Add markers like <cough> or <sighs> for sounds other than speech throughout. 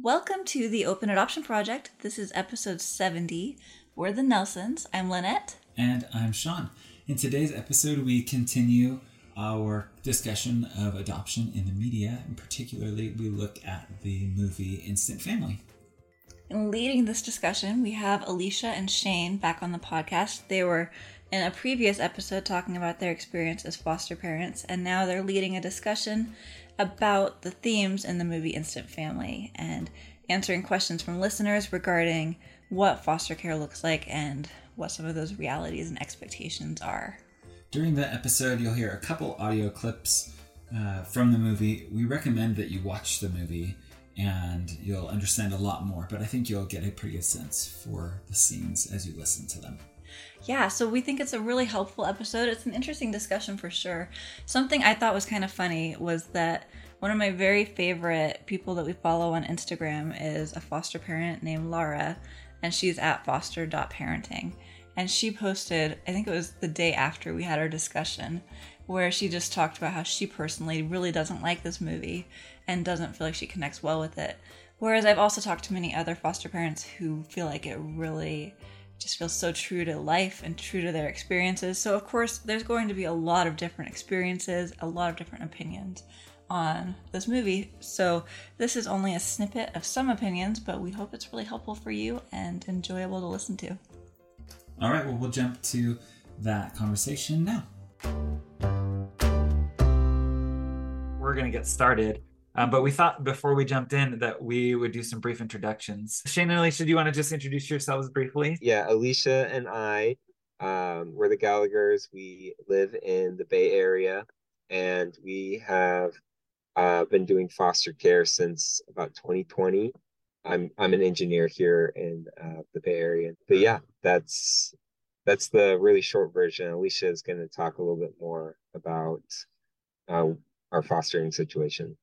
Welcome to the Open Adoption Project. This is episode 70. We're the Nelsons. I'm Lynette. And I'm Sean. In today's episode, we continue our discussion of adoption in the media, and particularly, we look at the movie Instant Family. And leading this discussion, we have Alisha and Shane back on the podcast. They were in a previous episode talking about their experience as foster parents, and now they're leading a discussion about the themes in the movie Instant Family and answering questions from listeners regarding what foster care looks like and what some of those realities and expectations are. During the episode, you'll hear a couple audio clips uh, from the movie. We recommend that you watch the movie and you'll understand a lot more, but I think you'll get a pretty good sense for the scenes as you listen to them. Yeah, so we think it's a really helpful episode. It's an interesting discussion for sure. Something I thought was kind of funny was that one of my very favorite people that we follow on Instagram is a foster parent named Laura, and she's at foster.parenting. And she posted, I think it was the day after we had our discussion, where she just talked about how she personally really doesn't like this movie and doesn't feel like she connects well with it. Whereas I've also talked to many other foster parents who feel like it really just feels so true to life and true to their experiences. So, of course, there's going to be a lot of different experiences, a lot of different opinions on this movie. So, this is only a snippet of some opinions, but we hope it's really helpful for you and enjoyable to listen to. All right, well, we'll jump to that conversation now. We're going to get started. Um, but we thought before we jumped in that we would do some brief introductions. Shane and Alisha, do you want to just introduce yourselves briefly? Yeah, Alisha and I, um, we're the Gallaghers. We live in the Bay Area, and we have uh, been doing foster care since about 2020. I'm I'm an engineer here in uh, the Bay Area, but yeah, that's that's the really short version. Alisha is going to talk a little bit more about uh, our fostering situation.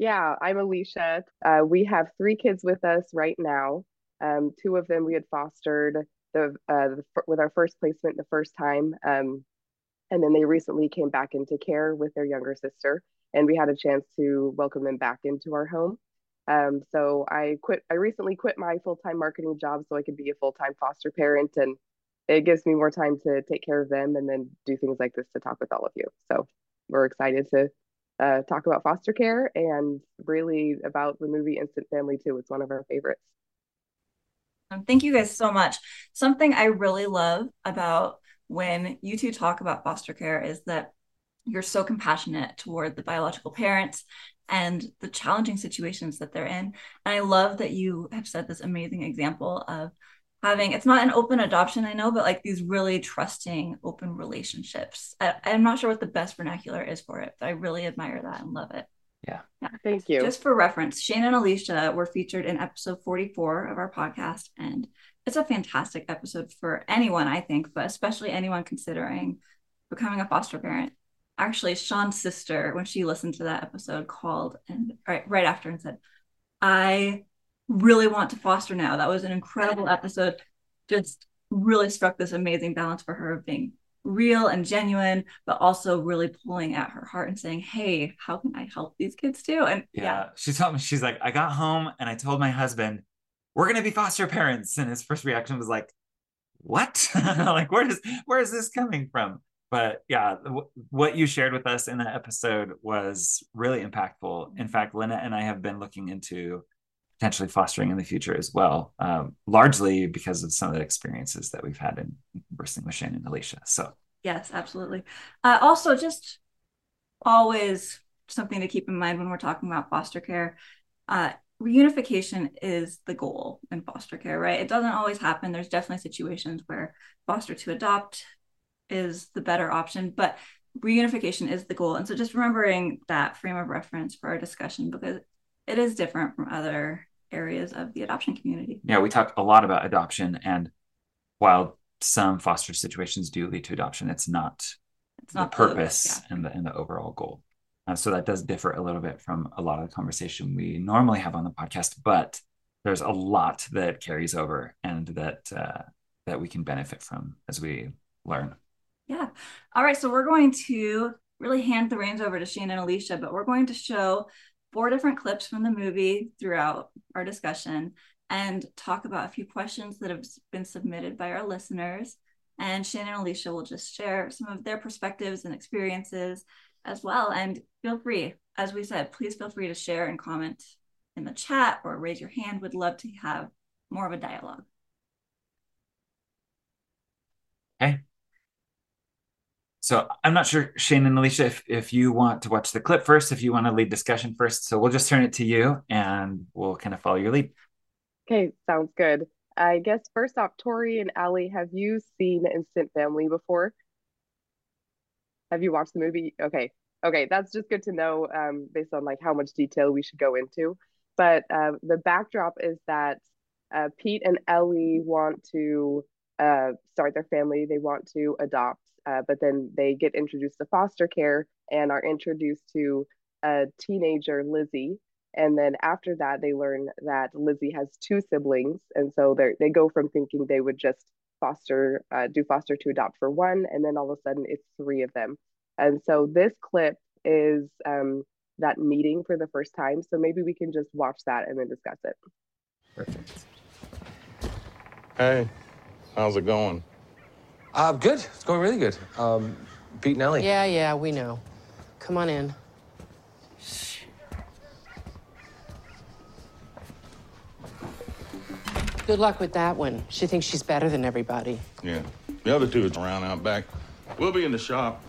Yeah, I'm Alisha. Uh, we have three kids with us right now. Um, two of them we had fostered the, uh, the, with our first placement the first time, um, and then they recently came back into care with their younger sister, and we had a chance to welcome them back into our home. Um, so I quit. I recently quit my full time marketing job so I could be a full time foster parent, and it gives me more time to take care of them and then do things like this to talk with all of you. So we're excited to uh, talk about foster care and really about the movie Instant Family too. It's one of our favorites. Um, thank you guys so much. Something I really love about when you two talk about foster care is that you're so compassionate toward the biological parents and the challenging situations that they're in. And I love that you have set this amazing example of having it's not an open adoption i know but like these really trusting open relationships. I, i'm not sure what the best vernacular is for it but i really admire that and love it. Yeah. yeah. Thank you. Just for reference shane and alisha were featured in episode 44 of our podcast and it's a fantastic episode for anyone i think but especially anyone considering becoming a foster parent. Actually sean's sister when she listened to that episode called and right right after and said i really want to foster now. That was an incredible episode. Just really struck this amazing balance for her of being real and genuine, but also really pulling at her heart and saying, Hey, how can I help these kids too? And yeah, yeah. she told me, she's like, I got home and I told my husband, we're going to be foster parents. And his first reaction was like, what? <laughs> like, where does, where is this coming from? But yeah, w- what you shared with us in that episode was really impactful. In fact, Lynette and I have been looking into potentially fostering in the future as well, um, largely because of some of the experiences that we've had in conversing with Shannon and Alisha. So, yes, absolutely. Uh, also, just always something to keep in mind when we're talking about foster care. Uh, reunification is the goal in foster care, right? It doesn't always happen. There's definitely situations where foster to adopt is the better option, but reunification is the goal. And so just remembering that frame of reference for our discussion because it is different from other areas of the adoption community. Yeah, we talk a lot about adoption, and while some foster situations do lead to adoption, it's not, it's not the purpose the, yeah. and the and the overall goal. Uh, so that does differ a little bit from a lot of the conversation we normally have on the podcast, but there's a lot that carries over and that uh, that we can benefit from as we learn. Yeah. All right. So we're going to really hand the reins over to Shane and Alicia, but we're going to show four different clips from the movie throughout our discussion and talk about a few questions that have been submitted by our listeners. And Shannon and Alisha will just share some of their perspectives and experiences as well. And feel free, as we said, please feel free to share and comment in the chat or raise your hand. Would love to have more of a dialogue. Okay. So I'm not sure, Shane and Alisha, if, if you want to watch the clip first, if you want to lead discussion first. So we'll just turn it to you and we'll kind of follow your lead. Okay, sounds good. I guess first off, Tori and Allie, have you seen Instant Family before? Have you watched the movie? Okay, okay, that's just good to know um, based on like how much detail we should go into. But uh, the backdrop is that uh, Pete and Ellie want to uh, start their family. They want to adopt, uh, but then they get introduced to foster care and are introduced to a teenager, Lizzie. And then after that, they learn that Lizzie has two siblings, and so they go from thinking they would just foster, uh, do foster to adopt for one, and then all of a sudden it's three of them. And so this clip is um, that meeting for the first time. So maybe we can just watch that and then discuss it. Perfect. Hey, how's it going? Uh, good. It's going really good. Um, Pete and Ellie. Yeah, yeah, we know. Come on in. Good luck with that one. She thinks she's better than everybody. Yeah. The other two is around out back. We'll be in the shop.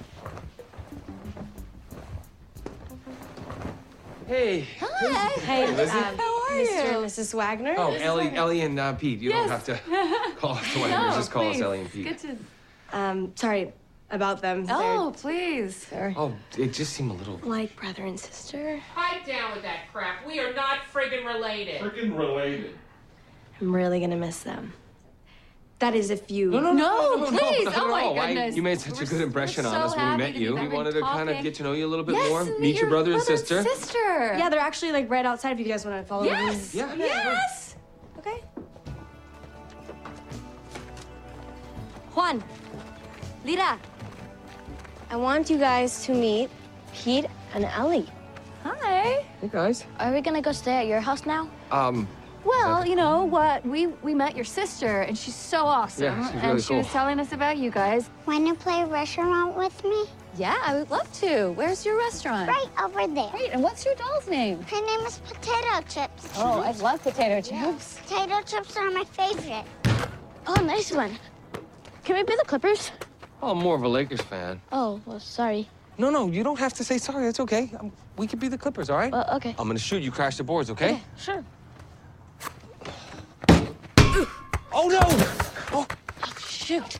Hey. Hi. Hey, Lizzie? um, How are Mr. you? and Mrs. Wagner. Oh, Mrs. Ellie, Wagner. Ellie and uh, Pete. You Yes. don't have to <laughs> call us the Wagners. Just call us Ellie and Pete. Good to. Um, sorry about them. Oh, please. They're, they're Oh, it just seemed a little. like brother and sister. Pipe down with that crap. We are not friggin' related. Freaking related. I'm really gonna miss them. That is, if you. No, no, no, no, no, please. not Oh, at my all. I- goodness. you made such a We're good impression on so us when we met you. We back wanted to kind of get to know you a little bit Yes, more, meet your brother and sister. sister. Yeah, they're actually like right outside if you guys want to follow Yes. me. Yeah. Yes. Okay. Juan, Lita, I want you guys to meet Pete and Ellie. Hi. Hey guys. Are we gonna go stay at your house now? Um, Well, you know what? We we met your sister, and she's so awesome. Yeah, she's really and really she was telling us about you guys. Want to play restaurant with me? Yeah, I would love to. Where's your restaurant? Right over there. Great. And what's your doll's name? Her name is Potato Chips. Oh, I love potato chips. Potato chips are my favorite. Oh, nice one. Can we be the Clippers? oh, I'm more of a Lakers fan. Oh, well, sorry. No, no, you don't have to say sorry. It's okay. Um, we could be the Clippers, all right? Well, okay. I'm gonna shoot. You crash the boards, okay? Okay, sure. Oh no! Oh, Shoot.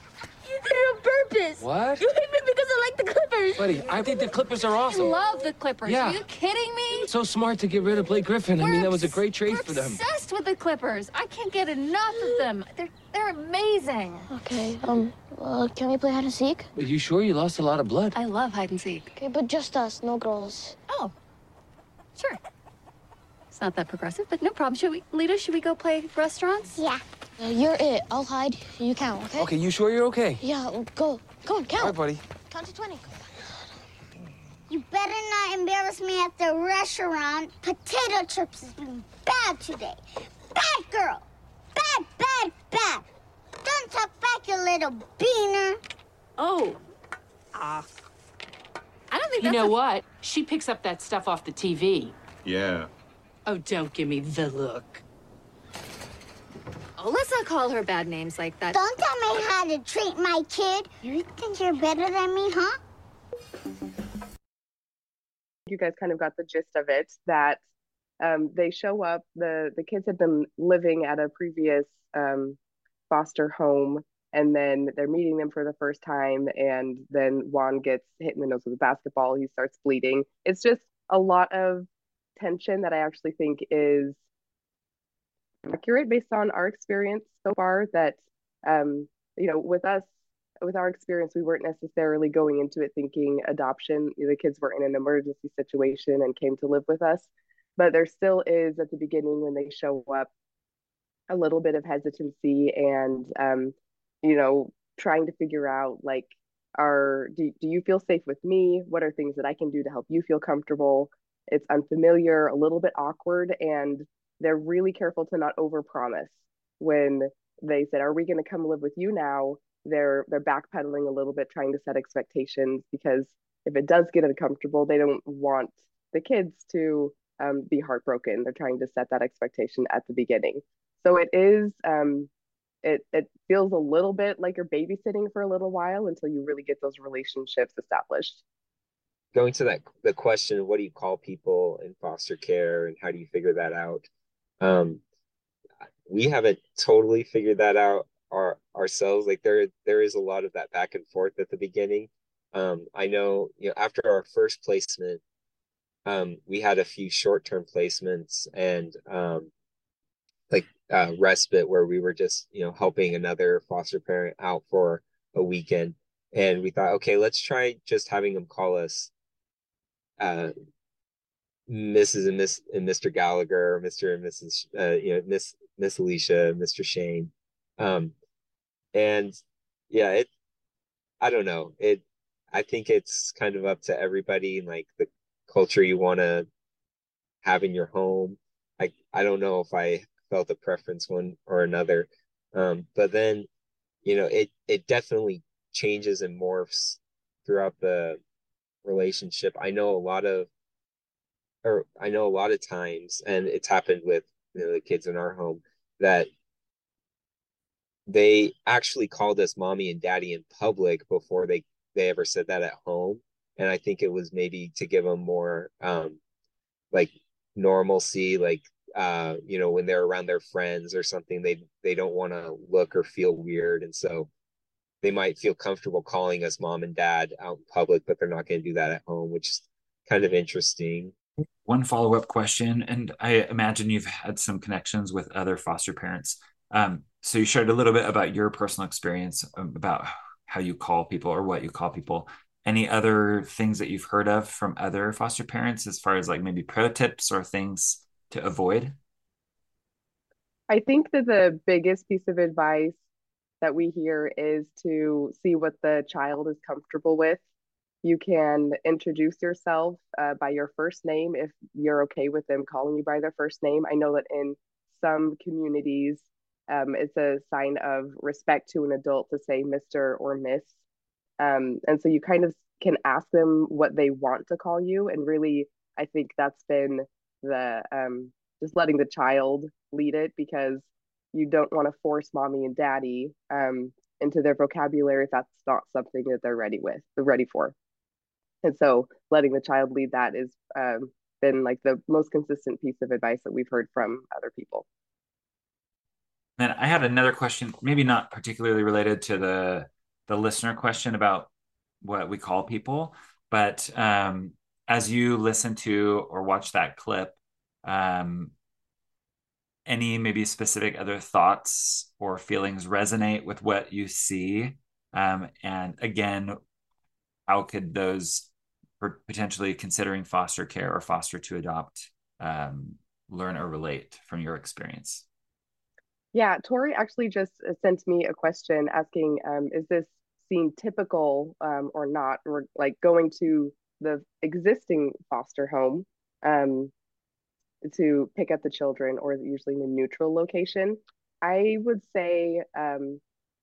You did it on purpose. What? You hit me because I like the Clippers. buddy, I think the Clippers are awesome. I love the Clippers. Yeah. Are you kidding me? So smart to get rid of Blake Griffin. I We're mean, that was a great trade we're for them. obsessed with the Clippers. I can't get enough of them. They're they're amazing. Okay. Um. Uh, can we play hide and seek? Are you sure you lost a lot of blood? I love hide and seek. Okay, but just us, no girls. Oh. Sure. It's not that progressive, but no problem. Should we, Lita? Should we go play restaurants? Yeah. Uh, you're it. I'll hide. You count. Okay. Okay, you sure you're okay? Yeah. Go. Come on. Count. right, buddy. Count to twenty. You better not embarrass me at the restaurant. Potato chips is being bad today. Bad girl. Bad, bad, bad. Don't talk back, you little beaner. Oh. Ah. I don't think You know a- what? She picks up that stuff off the TV. Yeah. Oh, don't give me the look. Oh, let's not call her bad names like that. Don't tell me how to treat my kid. You think you're better than me, huh? you guys kind of got the gist of it that um, they show up the the kids had been living at a previous um, foster home and then they're meeting them for the first time and then juan gets hit in the nose with a basketball he starts bleeding it's just a lot of tension that i actually think is accurate based on our experience so far that um, you know with us with our experience, we weren't necessarily going into it thinking adoption. The kids were in an emergency situation and came to live with us. But there still is at the beginning when they show up a little bit of hesitancy and, um, you know, trying to figure out like, are do, do you feel safe with me? What are things that I can do to help you feel comfortable? It's unfamiliar, a little bit awkward, and they're really careful to not overpromise when they said, "Are we going to come live with you now?" They're they're backpedaling a little bit, trying to set expectations because if it does get uncomfortable, they don't want the kids to um, be heartbroken. They're trying to set that expectation at the beginning. So it is um, it it feels a little bit like you're babysitting for a little while until you really get those relationships established going to that the question of what do you call people in foster care and how do you figure that out? Um we haven't totally figured that out our, ourselves. Like there there is a lot of that back and forth at the beginning. Um i know you know after our first placement um we had a few short-term placements and um like uh, respite where we were just you know helping another foster parent out for a weekend. And we thought okay let's try just having them call us uh mrs and miss and mr gallagher mr and mrs uh, you know miss miss alisha mr shane. Um and yeah it i don't know. It i think it's kind of up to everybody like the culture you want to have in your home. I i don't know if i felt a preference one or another. Um, but then, you know, it it definitely changes and morphs throughout the relationship. I know a lot of, or I know a lot of times, and it's happened with you know, the kids in our home that they actually called us mommy and daddy in public before they they ever said that at home and i think it was maybe to give them more um like normalcy like uh, you know, when they're around their friends or something, they they don't want to look or feel weird, and so they might feel comfortable calling us mom and dad out in public, but they're not going to do that at home, which is kind of interesting. One follow up question, and I imagine you've had some connections with other foster parents. Um, so you shared a little bit about your personal experience um, about how you call people or what you call people. Any other things that you've heard of from other foster parents as far as like maybe pro tips or things to avoid? I think that the biggest piece of advice that we hear is to see what the child is comfortable with. You can introduce yourself uh, by your first name if you're okay with them calling you by their first name. I know that in some communities, um, it's a sign of respect to an adult to say Mr. or Miss. Um, and so you kind of can ask them what they want to call you. And really, I think that's been the um, just letting the child lead it because you don't want to force mommy and daddy um, into their vocabulary if that's not something that they're ready with, ready for. And so letting the child lead that has um, been like the most consistent piece of advice that we've heard from other people. And I had another question, maybe not particularly related to the the listener question about what we call people, but um, as you listen to or watch that clip, um, any maybe specific other thoughts or feelings resonate with what you see? Um, and again, how could those potentially considering foster care or foster to adopt um, learn or relate from your experience? Yeah, Tori actually just uh, sent me a question asking, um, is this seen typical um, or not? Or like going to the existing foster home um, to pick up the children or usually in a neutral location. I would say, um,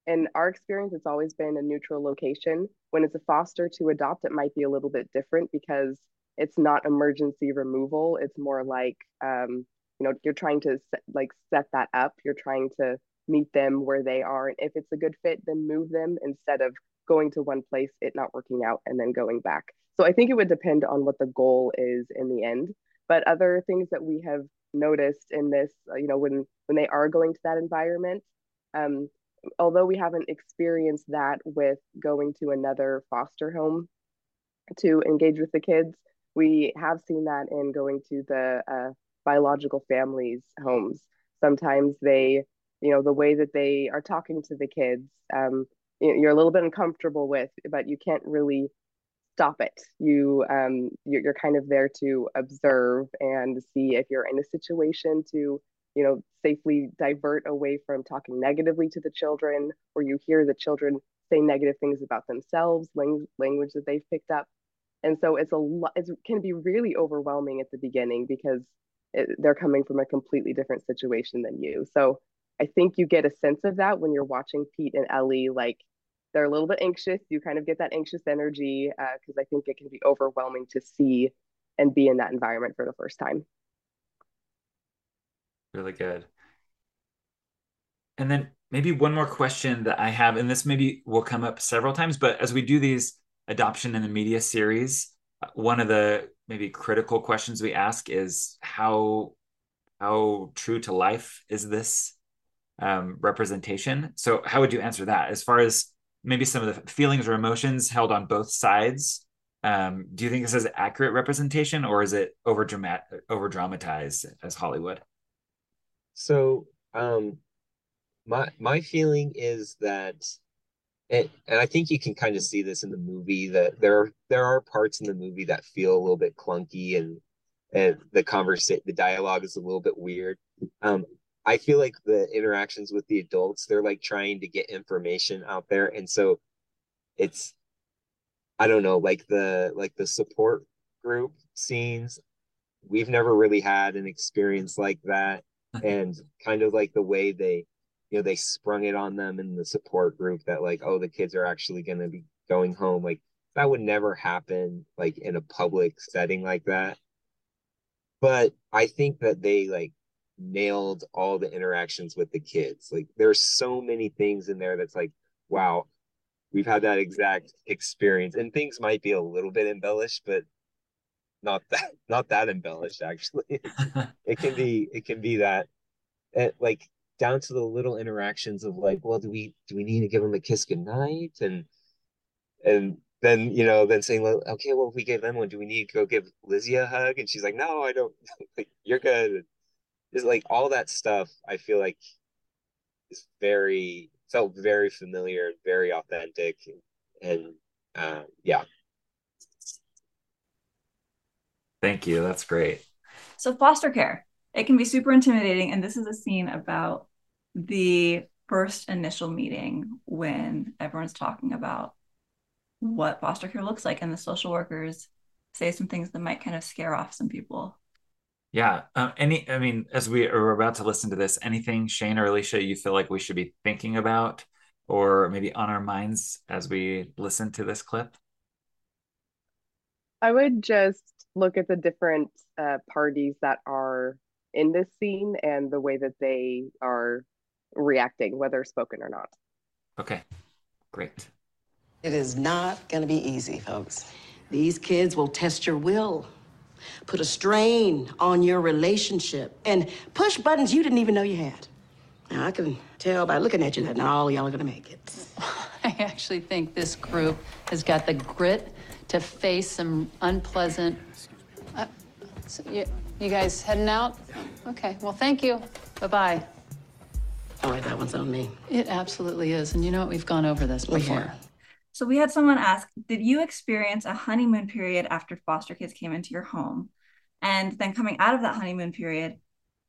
in our experience, it's always been a neutral location. When it's a foster to adopt, it might be a little bit different because it's not emergency removal. It's more like, um, you know, you're trying to set, like set that up. You're trying to meet them where they are. And if it's a good fit, then move them instead of going to one place, it not working out, and then going back. So I think it would depend on what the goal is in the end. But other things that we have noticed in this, uh, you know, when when they are going to that environment, um, although we haven't experienced that with going to another foster home to engage with the kids, we have seen that in going to the uh, biological families' homes. Sometimes they, you know, the way that they are talking to the kids, um, you're a little bit uncomfortable with, but you can't really stop it. You um, you're, you're kind of there to observe and see if you're in a situation to you know safely divert away from talking negatively to the children, or you hear the children say negative things about themselves, language that they've picked up. and so it's a lot it can be really overwhelming at the beginning because it, they're coming from a completely different situation than you so i think you get a sense of that when you're watching pete and ellie like they're a little bit anxious you kind of get that anxious energy because uh, i think it can be overwhelming to see and be in that environment for the first time really good and then maybe one more question that i have and this maybe will come up several times but as we do these adoption in the media series, one of the maybe critical questions we ask is how how true to life is this um, representation? So how would you answer that? As far as maybe some of the feelings or emotions held on both sides, um, do you think this is accurate representation or is it over over dramatized as Hollywood? So um, my my feeling is that and, and I think you can kind of see this in the movie that there are there are parts in the movie that feel a little bit clunky and and the conversation the dialogue is a little bit weird. Um, I feel like the interactions with the adults they're like trying to get information out there, and so it's I don't know like the like the support group scenes. We've never really had an experience like that, mm-hmm. and kind of like the way they you know they sprung it on them in the support group that like oh the kids are actually going to be going home like that would never happen like in a public setting like that but i think that they like nailed all the interactions with the kids like there's so many things in there that's like wow we've had that exact experience and things might be a little bit embellished but not <laughs> that not that embellished actually <laughs> it can be it can be that it, like down to the little interactions of like, well, do we do we need to give them a kiss goodnight? And and then you know, then saying, well, okay, well, if we gave them one, do we need to go give Lizzie a hug? And she's like, no, I don't. <laughs> like, you're good. It's like all that stuff. I feel like is very felt very familiar, and very authentic, and uh, yeah. Thank you. That's great. So foster care, it can be super intimidating, and this is a scene about the first initial meeting when everyone's talking about what foster care looks like and the social workers say some things that might kind of scare off some people yeah um, any i mean as we are about to listen to this anything shane or alisha you feel like we should be thinking about or maybe on our minds as we listen to this clip i would just look at the different uh, parties that are in this scene and the way that they are reacting, whether spoken or not. Okay, great. It is not going to be easy, folks. These kids will test your will, put a strain on your relationship, and push buttons you didn't even know you had. Now, I can tell by looking at you that not all y'all are to make it. <laughs> I actually think this group has got the grit to face some unpleasant. Uh, so you, you guys heading out? Okay, well, thank you. Bye bye. All right, that one's on me. It absolutely is. And you know what? We've gone over this before. So we had someone ask, did you experience a honeymoon period after foster kids came into your home? And then coming out of that honeymoon period,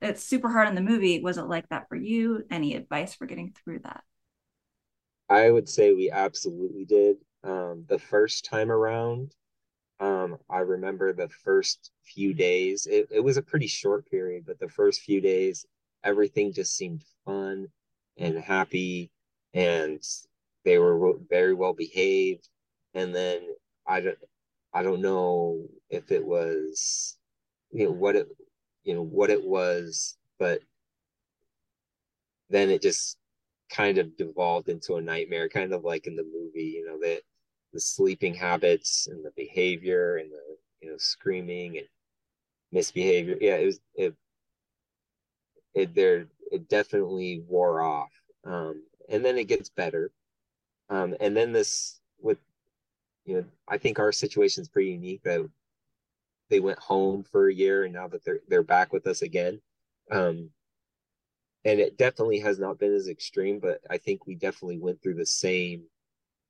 it's super hard in the movie. Was it like that for you? Any advice for getting through that? I would say we absolutely did. Um, the first time around, um, I remember the first few days, it, it was a pretty short period, but the first few days, everything just seemed fun and happy and they were very well behaved. And then i don't i don't know if it was you know what it you know what it was but then it just kind of devolved into a nightmare kind of like in the movie you know that the sleeping habits and the behavior and the you know screaming and misbehavior. Yeah it was it it there it definitely wore off. Um, and then it gets better um, and then this with you know i think our situation is pretty unique that they went home for a year and now that they're they're back with us again um, and it definitely has not been as extreme but i think we definitely went through the same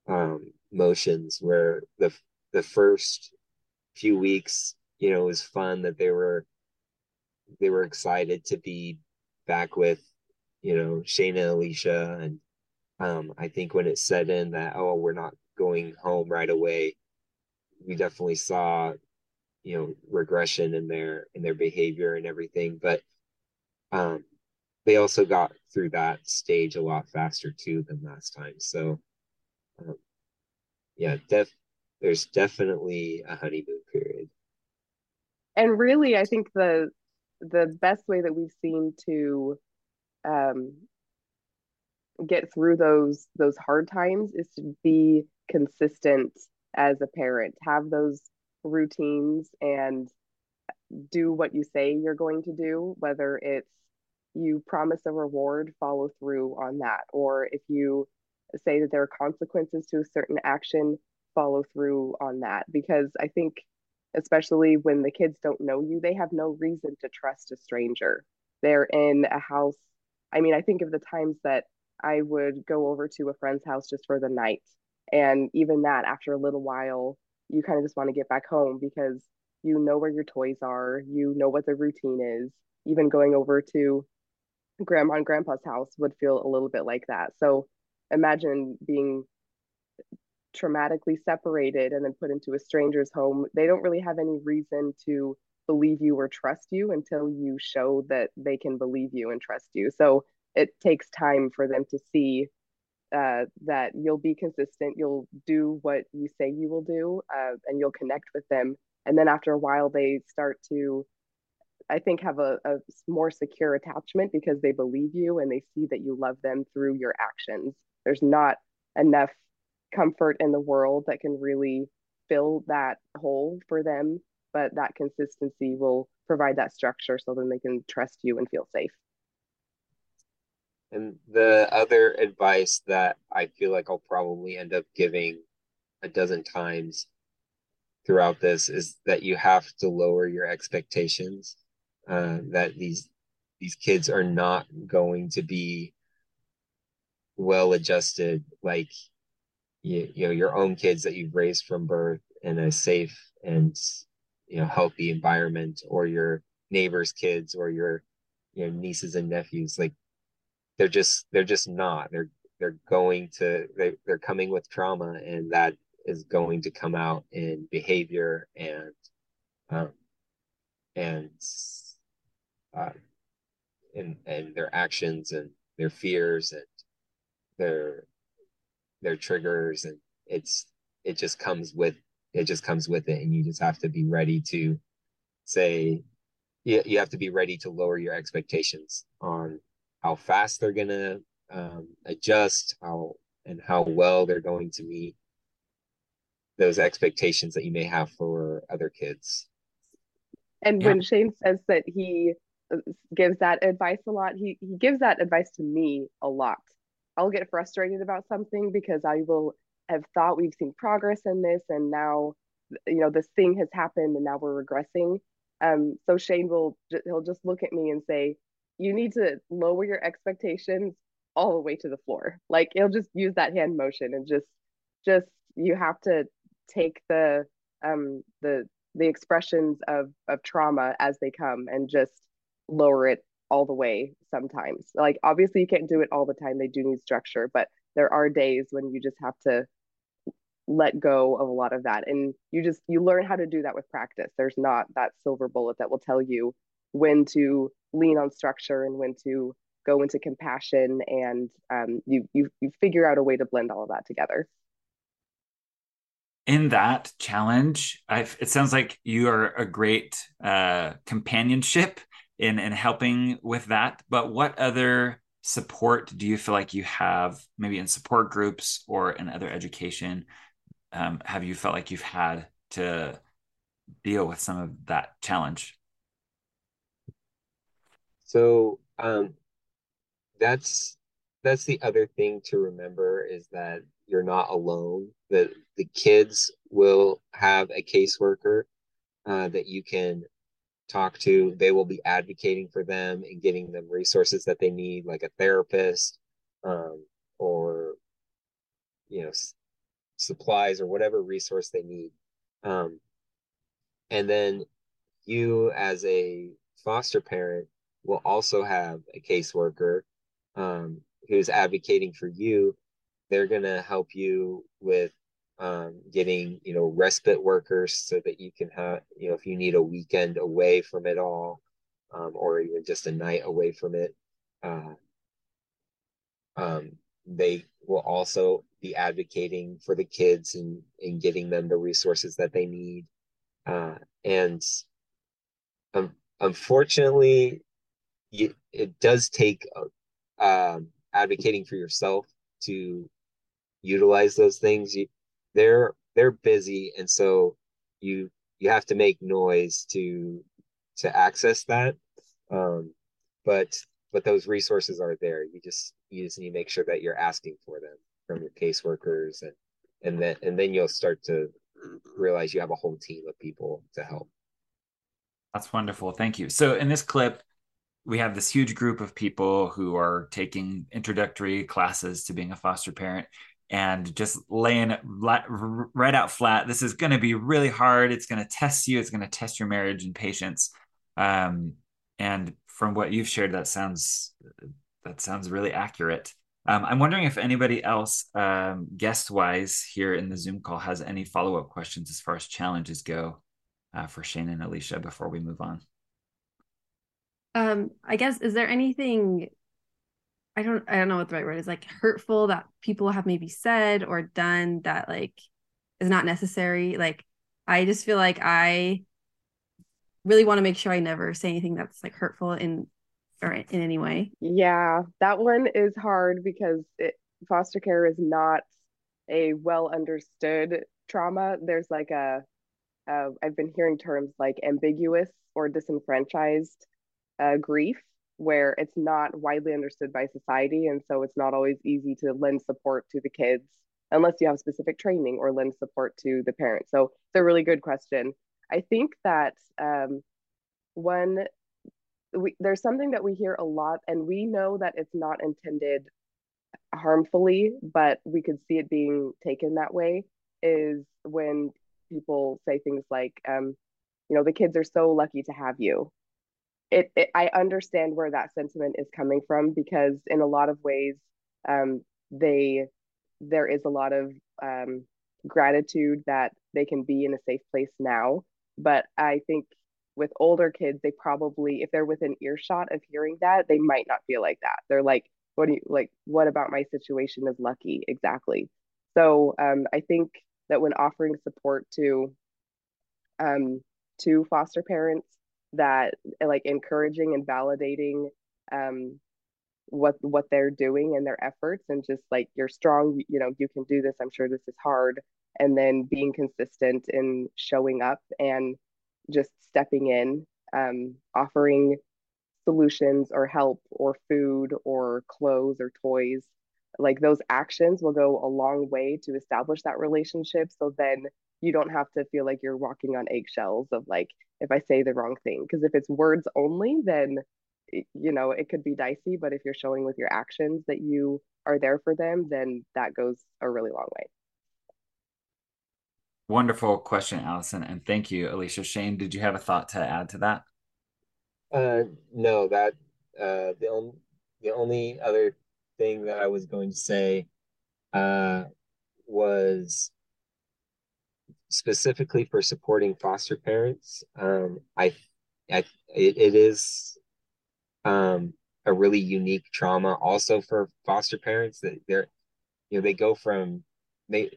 um, motions where the the first few weeks you know was fun that they were they were excited to be back with, you know, Shayna and Alisha. And um, I think when it set in that, oh, we're not going home right away, we definitely saw you know regression in their in their behavior and everything but um they also got through that stage a lot faster too than last time so um, yeah def there's definitely a honeymoon period. And really i think the the best way that we've seen to um get through those those hard times is to be consistent as a parent. Have those routines and do what you say you're going to do whether it's you promise a reward follow through on that. Or if you say that there are consequences to a certain action follow through on that. Because i think especially when the kids don't know you they have no reason to trust a stranger. They're in a house i mean i think of the times that i would go over to a friend's house just for the night. And even that after a little while you kind of just want to get back home because you know where your toys are you know what the routine is. Even going over to grandma and grandpa's house would feel a little bit like that. So imagine being traumatically separated and then put into a stranger's home. They don't really have any reason to believe you or trust you until you show that they can believe you and trust you. So it takes time for them to see uh, that you'll be consistent, you'll do what you say you will do, uh, and you'll connect with them. And then after a while, they start to, I think, have a, a more secure attachment because they believe you and they see that you love them through your actions. There's not enough comfort in the world that can really fill that hole for them, but that consistency will provide that structure so then they can trust you and feel safe. And the other advice that I feel like I'll probably end up giving a dozen times throughout this is that you have to lower your expectations. Uh, that these these kids are not going to be well adjusted like you, you know your own kids that you've raised from birth in a safe and you know healthy environment or your neighbors kids or your you know nieces and nephews like they're just they're just not. They're they're going to they, they're coming with trauma and that is going to come out in behavior and um and uh and and their actions and their fears and their their triggers and it's it just comes with it just comes with it and you just have to be ready to say you, you have to be ready to lower your expectations on how fast they're going to um, adjust, how and how well they're going to meet those expectations that you may have for other kids. And yeah. when Shane says that he uh, gives that advice a lot, he, he gives that advice to me a lot. I'll get frustrated about something because I will have thought we've seen progress in this and now you know this thing has happened and now we're regressing um so shane will he'll just look at me and say you need to lower your expectations all the way to the floor. Like it'll just use that hand motion and just just you have to take the um the the expressions of of trauma as they come and just lower it all the way sometimes. Like obviously you can't do it all the time. They do need structure, but there are days when you just have to let go of a lot of that and you just you learn how to do that with practice. There's not that silver bullet that will tell you when to lean on structure and when to go into compassion and um, you, you you figure out a way to blend all of that together. In that challenge I've, it sounds like you are a great uh, companionship in in helping with that but what other support do you feel like you have maybe in support groups or in other education um, have you felt like you've had to deal with some of that challenge so um, that's that's the other thing to remember is that you're not alone. That the kids will have a caseworker uh, that you can talk to. They will be advocating for them and getting them resources that they need, like a therapist um, or you know s- supplies or whatever resource they need. Um, and then you, as a foster parent, will also have a caseworker um, who's advocating for you. They're going to help you with um, getting you know respite workers so that you can have you know if you need a weekend away from it all um, or even just a night away from it uh, um, they will also be advocating for the kids and, and getting them the resources that they need uh, and um, unfortunately you, it does take uh, um, advocating for yourself to utilize those things. You, they're they're busy and so you you have to make noise to to access that. Um but but those resources are there. You just you just need to make sure that you're asking for them from your caseworkers and and then and then you'll start to realize you have a whole team of people to help. That's wonderful. Thank you. So in this clip we have this huge group of people who are taking introductory classes to being a foster parent and just laying it right out flat. This is going to be really hard. It's going to test you. It's going to test your marriage and patience. Um, and from what you've shared, that sounds that sounds really accurate. Um, I'm wondering if anybody else, um, guest wise, here in the Zoom call, has any follow up questions as far as challenges go uh, for Shane and Alisha before we move on. Um, I guess is there anything I don't I don't know what the right word is like hurtful that people have maybe said or done that like is not necessary. Like I just feel like I really want to make sure I never say anything that's like hurtful in or in any way. Yeah, that one is hard because it, foster care is not a well understood trauma. There's like a have been hearing terms like ambiguous or disenfranchised uh, grief where it's not widely understood by society. And so it's not always easy to lend support to the kids unless you have specific training or lend support to the parents. So it's a really good question. I think that um, one, we, there's something that we hear a lot, and we know that it's not intended harmfully, but we could see it being taken that way. Is when people say things like, um, you know, the kids are so lucky to have you, it, it, I understand where that sentiment is coming from because in a lot of ways, um, they there is a lot of um, gratitude that they can be in a safe place now. But I think with older kids, they probably, if they're within earshot of hearing that, they might not feel like that. They're like, what do you like? What about my situation is lucky? Exactly. So um, I think that when offering support to um, to foster parents that like encouraging and validating um, what what they're doing and their efforts and just like you're strong you know you can do this i'm sure this is hard. And then being consistent in showing up and just stepping in um, offering solutions or help or food or clothes or toys. Like those actions will go a long way to establish that relationship. So then you don't have to feel like you're walking on eggshells of like if I say the wrong thing. Because if it's words only, then you know it could be dicey. But if you're showing with your actions that you are there for them, then that goes a really long way. Wonderful question, Allison, and thank you, Alisha. Shane, did you have a thought to add to that? Uh, no, that uh, the only the only other thing that I was going to say uh, was specifically for supporting foster parents, um, I, I it, it is um, a really unique trauma also for foster parents that they're you know they go from they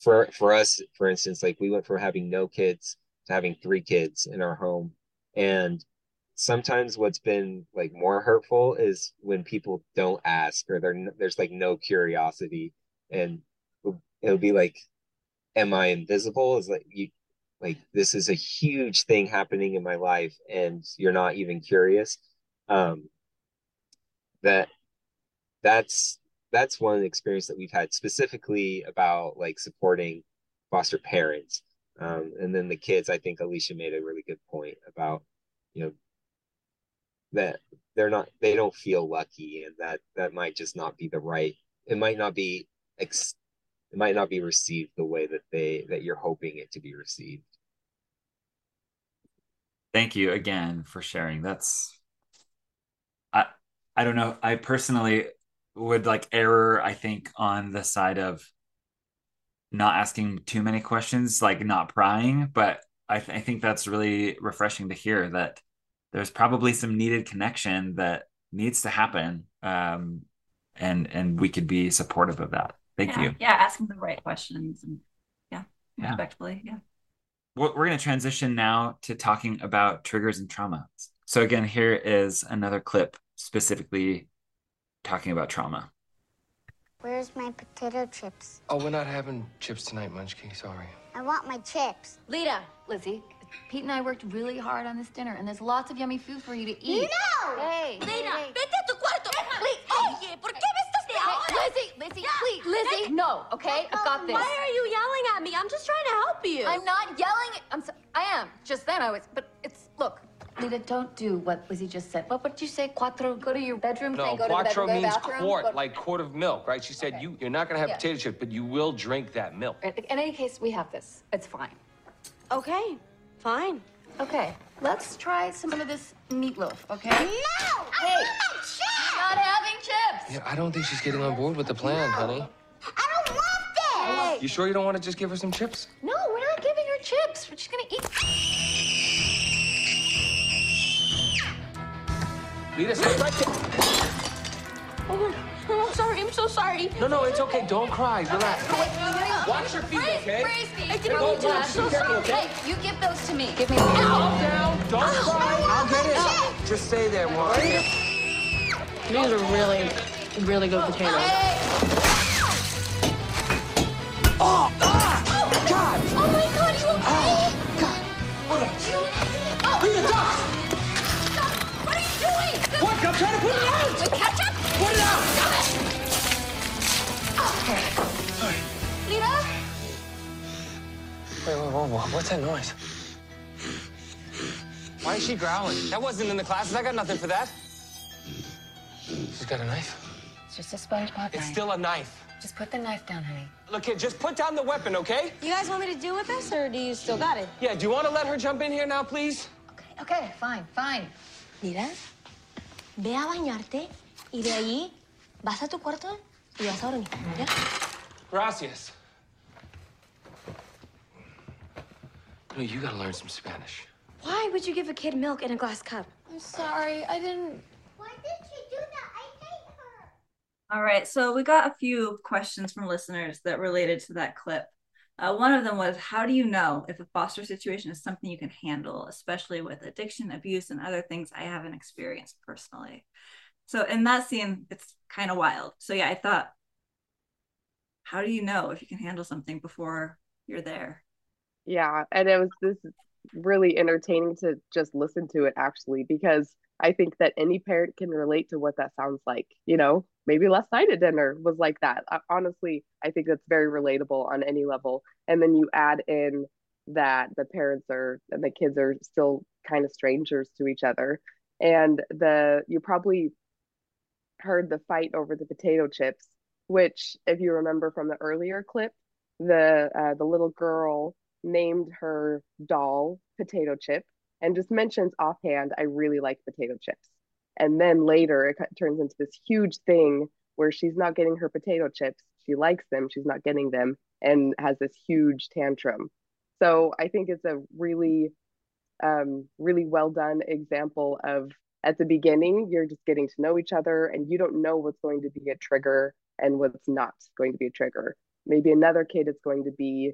for for us for instance like we went from having no kids to having three kids in our home. And sometimes what's been like more hurtful is when people don't ask or there's like no curiosity and it'll be like am I invisible? Is like you like this is a huge thing happening in my life and you're not even curious. Um that that's that's one experience that we've had specifically about like supporting foster parents. Um, and then the kids, I think Alisha made a really good point about, you know, that they're not, they don't feel lucky and that that might just not be the right, it might not be ex- it might not be received the way that they that you're hoping it to be received thank you again for sharing that's i i don't know i personally would like error i think on the side of not asking too many questions, like not prying. But I, th- I think that's really refreshing to hear that there's probably some needed connection that needs to happen. Um, and and we could be supportive of that. Thank yeah, you. Yeah, asking the right questions and yeah, Yeah. respectfully. Yeah. We're, we're going to transition now to talking about triggers and trauma. So again, here is another clip specifically talking about trauma. Where's my potato chips? Oh, we're not having chips tonight, Munchkin. Sorry. I want my chips. Lita, Lizzie, Pete and I worked really hard on this dinner, and there's lots of yummy food for you to eat. No! Hey. Lita, hey, vete a tu cuarto. Wait, oye, ¿por qué me estás ahora? Lizzie, Lizzie, please, Lizzie, no, okay? I've got um, this. Why are you yelling at me? I'm just trying to help you. I'm not yelling. I'm so, I am. Just then I was, but it's look. Lita, don't do what Lizzie just said. What would you say? Cuatro. Go to your bedroom. No, Say, go quattro to the bedroom, go to the means bathroom, quart, go- like quart of milk, right? She said you you're not gonna have Yeah. potato chips, but you will drink that milk. In in any case, we have this. It's fine. Okay, fine. Okay, let's try some of this meatloaf. Okay. No! Hey. Not having chips. Yeah, I don't think she's getting on board with the plan, honey. I don't want this! You sure you don't want to just give her some chips? No, we're not giving her chips. We're just gonna eat. Lita, stay right there. Oh, oh, I'm sorry. I'm so sorry. No, no, it's okay. Don't cry. Relax. Watch your feet, okay? Brace me. I didn't mean to. I'm so careful, sorry. okay? Hey, you give those to me. Give me. Calm down. Don't cry. I'll get it. Just stay there, Mom. These are really, really good potatoes. Oh, ah, God. Oh my God, you okay? God. Hold on. Oh. Lita, duck. What are you doing? What? I'm trying to put it out. With ketchup? Put it out. stop it Lita? Wait, wait, whoa, whoa. What's that noise? Why is she growling? That wasn't in the classes. I got nothing for that. She's got a knife. It's just a SpongeBob It's knife. still a knife. Just put the knife down, honey. Look, kid, just put down the weapon, okay? You guys want me to deal with this, or do you still got it? Yeah, do you want to let her jump in here now, please? Okay, okay, fine, fine. Mira, ve a bañarte y de ahí vas a tu cuarto y vas a dormir. ¿ya? Gracias. No, you gotta learn some Spanish. Why would you give a kid milk in a glass cup? I'm sorry, I didn't. Why did she do that? I hate her. All right, so we got a few questions from listeners that related to that clip. Uh, one of them was, How do you know if a foster situation is something you can handle, especially with addiction, abuse, and other things I haven't experienced personally? So, in that scene, it's kind of wild. So, yeah, I thought, How do you know if you can handle something before you're there? Yeah, and it was this really entertaining to just listen to it actually because I think that any parent can relate to what that sounds like. You know, maybe last night at dinner was like that. Uh, honestly, I think that's very relatable on any level. And then you add in that the parents are and the kids are still kind of strangers to each other. And the you probably heard the fight over the potato chips, which if you remember from the earlier clip, the uh, the little girl named her doll potato chip and just mentions offhand i really like potato chips. And then later it turns into this huge thing where she's not getting her potato chips. She likes them she's not getting them and has this huge tantrum. So i think it's a really um, really well done example of at the beginning you're just getting to know each other and you don't know what's going to be a trigger and what's not going to be a trigger. Maybe another kid is going to be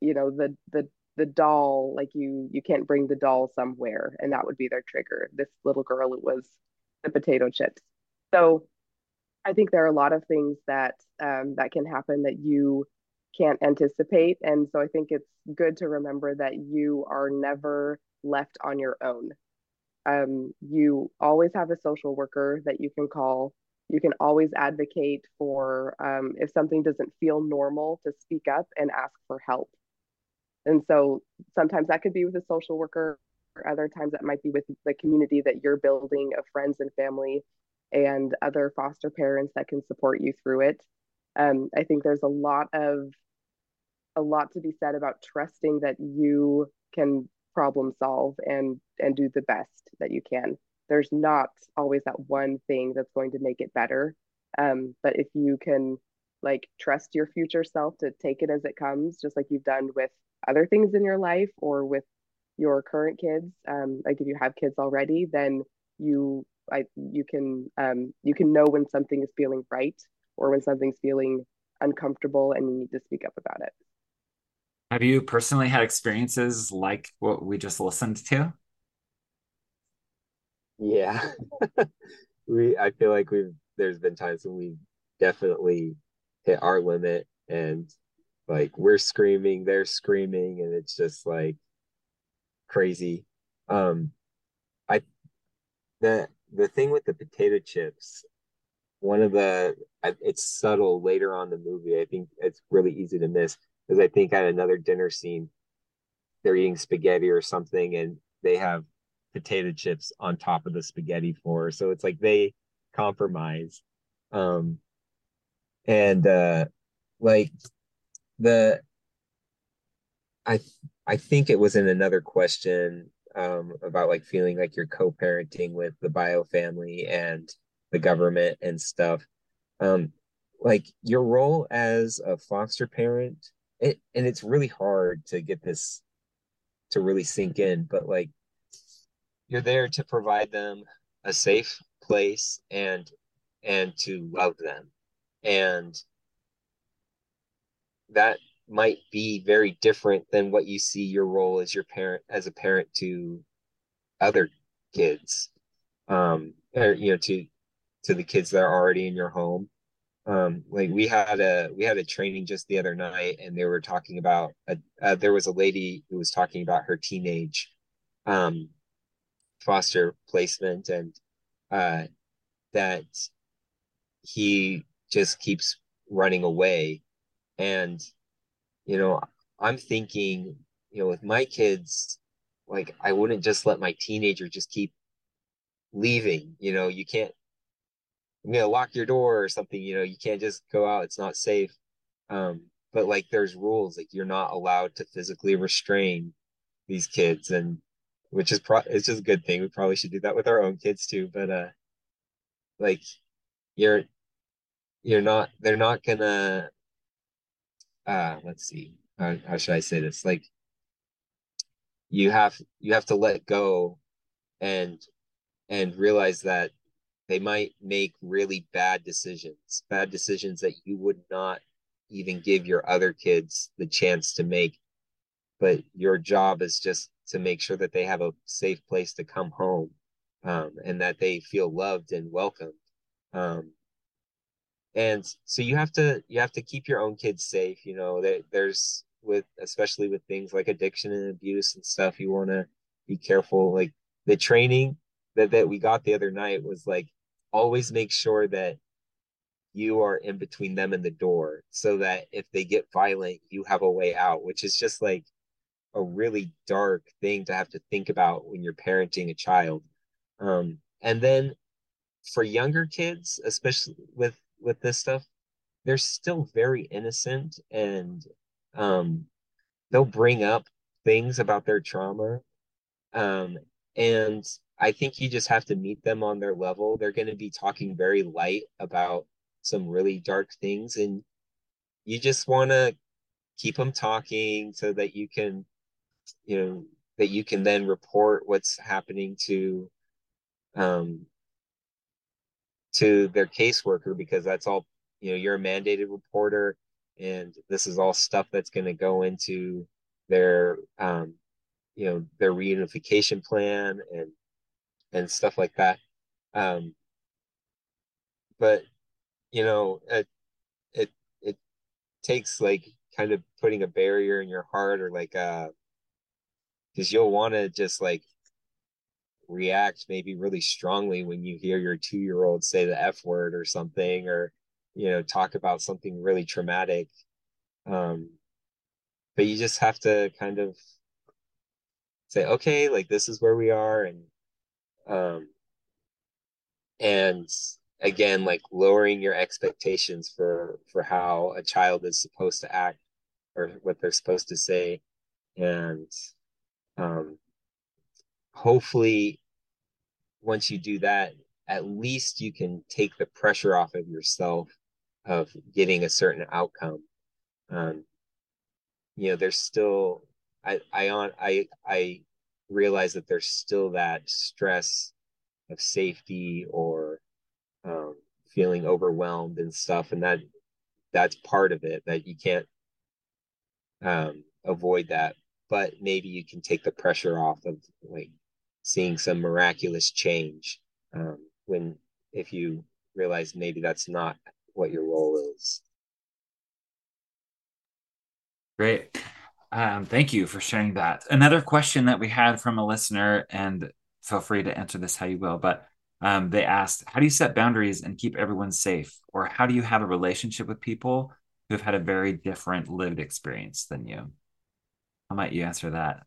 you know the the the doll like you you can't bring the doll somewhere and that would be their trigger this little girl it was the potato chips. So i think there are a lot of things that um, that can happen that you can't anticipate and so i think it's good to remember that you are never left on your own. Um, you always have a social worker that you can call. You can always advocate for um, if something doesn't feel normal to speak up and ask for help and so sometimes that could be with a social worker or other times that might be with the community that you're building of friends and family and other foster parents that can support you through it. Um, i think there's a lot of a lot to be said about trusting that you can problem solve and and do the best that you can. There's not always that one thing that's going to make it better. Um, but if you can like trust your future self to take it as it comes, just like you've done with other things in your life or with your current kids. Um, like if you have kids already, then you I you can um, you can know when something is feeling right or when something's feeling uncomfortable and you need to speak up about it. Have you personally had experiences like what we just listened to? Yeah. <laughs> we I feel like we've there's been times when we definitely hit our limit and like we're screaming, they're screaming, and it's just like crazy. Um I the the thing with the potato chips, one of the it's subtle later on the movie. I think it's really easy to miss because I think at another dinner scene, they're eating spaghetti or something, and they have potato chips on top of the spaghetti for. So it's like they compromise. Um, and uh, like the I I think it was in another question um, about like feeling like you're co-parenting with the bio family and the government and stuff. Um, like your role as a foster parent, it and it's really hard to get this to really sink in, but like you're there to provide them a safe place and and to love them. And that might be very different than what you see your role as your parent as a parent to other kids um or you know to to the kids that are already in your home. Um like we had a we had a training just the other night and they were talking about a, uh, there was a lady who was talking about her teenage um foster placement and uh that he just keeps running away and you know, I'm thinking, you know, with my kids, like I wouldn't just let my teenager just keep leaving. You know, you can't I'm gonna lock your door or something, you know, you can't just go out, it's not safe. Um, but like there's rules, like you're not allowed to physically restrain these kids and which is pro it's just a good thing. We probably should do that with our own kids too. But uh like you're you're not they're not gonna uh let's see how, how should i say this? Like you have you have to let go and and realize that they might make really bad decisions bad decisions that you would not even give your other kids the chance to make. But your job is just to make sure that they have a safe place to come home um, and that they feel loved and welcomed um, and so you have to you have to keep your own kids safe you know that there's with especially with things like addiction and abuse and stuff you want to be careful. Like the training that that we got the other night was like always make sure that you are in between them and the door so that if they get violent you have a way out which is just like a really dark thing to have to think about when you're parenting a child. Um, and then for younger kids especially with with this stuff, they're still very innocent and um, they'll bring up things about their trauma. Um, and I think you just have to meet them on their level. They're going to be talking very light about some really dark things. And you just want to keep them talking so that you can, you know, that you can then report what's happening to um, to their caseworker because that's all you know you're a mandated reporter and this is all stuff that's going to go into their um you know their reunification plan and and stuff like that. Um but you know it it it takes like kind of putting a barrier in your heart or like uh because you'll want to just like react maybe really strongly when you hear your two year old say the F word or something, or, you know, talk about something really traumatic. Um, but you just have to kind of say, okay, like this is where we are. And, um, and again, like lowering your expectations for, for how a child is supposed to act or what they're supposed to say. And, um, hopefully once you do that at least you can take the pressure off of yourself of getting a certain outcome. Um you know there's still i i on i i realize that there's still that stress of safety or um, feeling overwhelmed and stuff and that that's part of it that you can't um, avoid that. But maybe you can take the pressure off of like seeing some miraculous change um, when if you realize maybe that's not what your role is Great. Um, thank you for sharing that. Another question that we had from a listener, and feel free to answer this how you will, but um, they asked, How do you set boundaries and keep everyone safe? Or how do you have a relationship with people who have had a very different lived experience than you? How might you answer that?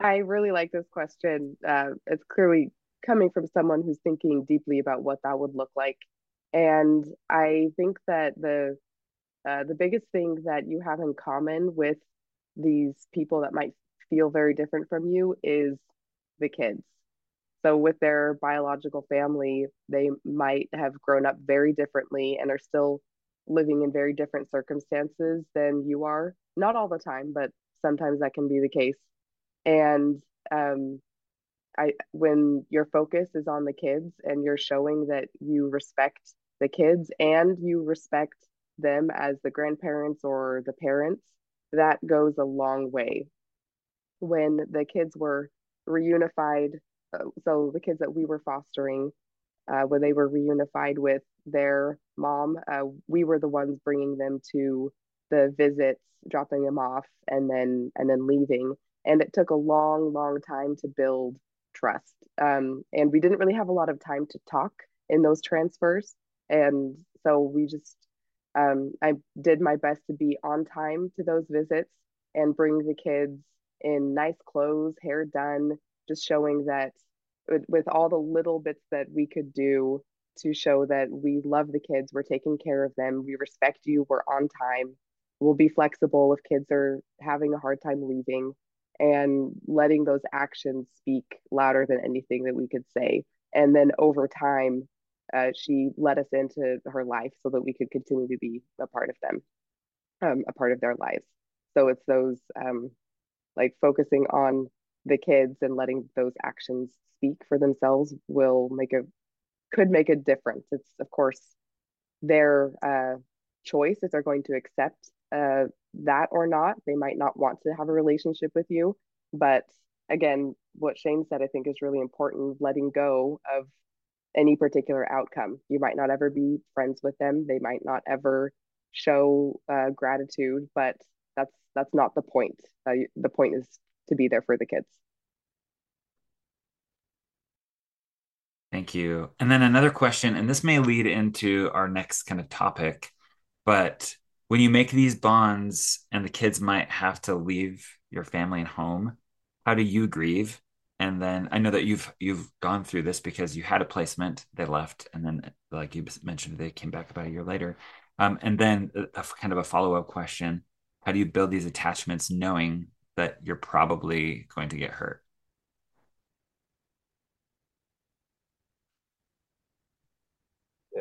I really like this question. Uh, it's clearly coming from someone who's thinking deeply about what that would look like. And I think that the uh, the biggest thing that you have in common with these people that might feel very different from you is the kids. So, with their biological family, they might have grown up very differently and are still living in very different circumstances than you are. Not all the time, but sometimes that can be the case. And um, I, when your focus is on the kids and you're showing that you respect the kids and you respect them as the grandparents or the parents, that goes a long way. When the kids were reunified, uh, so the kids that we were fostering, uh, when they were reunified with their mom, uh, we were the ones bringing them to the visits, dropping them off, and then and then leaving. And it took a long, long time to build trust. Um, and we didn't really have a lot of time to talk in those transfers, and so we just um, I did my best to be on time to those visits and bring the kids in nice clothes, hair done, just showing that with, with all the little bits that we could do to show that we love the kids, we're taking care of them, we respect you, we're on time, we'll be flexible if kids are having a hard time leaving, and letting those actions speak louder than anything that we could say. And then over time, uh, she let us into her life so that we could continue to be a part of them, um, a part of their lives. So it's those um, like focusing on the kids and letting those actions speak for themselves will make a could make a difference. It's of course their uh, choice if they're going to accept uh, that or not. They might not want to have a relationship with you, but again, what Shane said I think is really important. Letting go of any particular outcome. You might not ever be friends with them. They might not ever show uh, gratitude, but that's that's not the point. Uh, the point is to be there for the kids. Thank you. And then another question, and this may lead into our next kind of topic, but when you make these bonds and the kids might have to leave your family and home, how do you grieve? and then I know that you've you've gone through this because you had a placement, they left, and then like you mentioned, they came back about a year later. Um, and then a, a kind of a follow up question: How do you build these attachments, knowing that you're probably going to get hurt?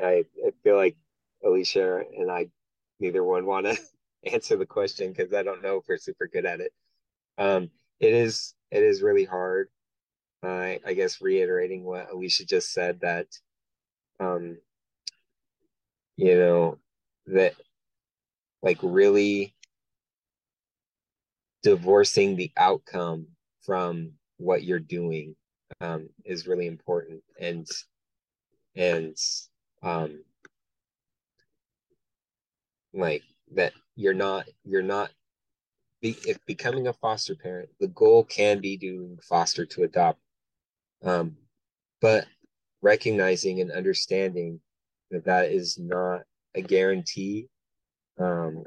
I, I feel like Alisha and I neither one want to <laughs> answer the question because I don't know if we're super good at it. Um, it is it is really hard I, I guess reiterating what Alisha just said that, um, you know, that like really divorcing the outcome from what you're doing um, is really important and and um, like that you're not you're not be, if becoming a foster parent the goal can be doing foster to adopt um, but recognizing and understanding that that is not a guarantee um,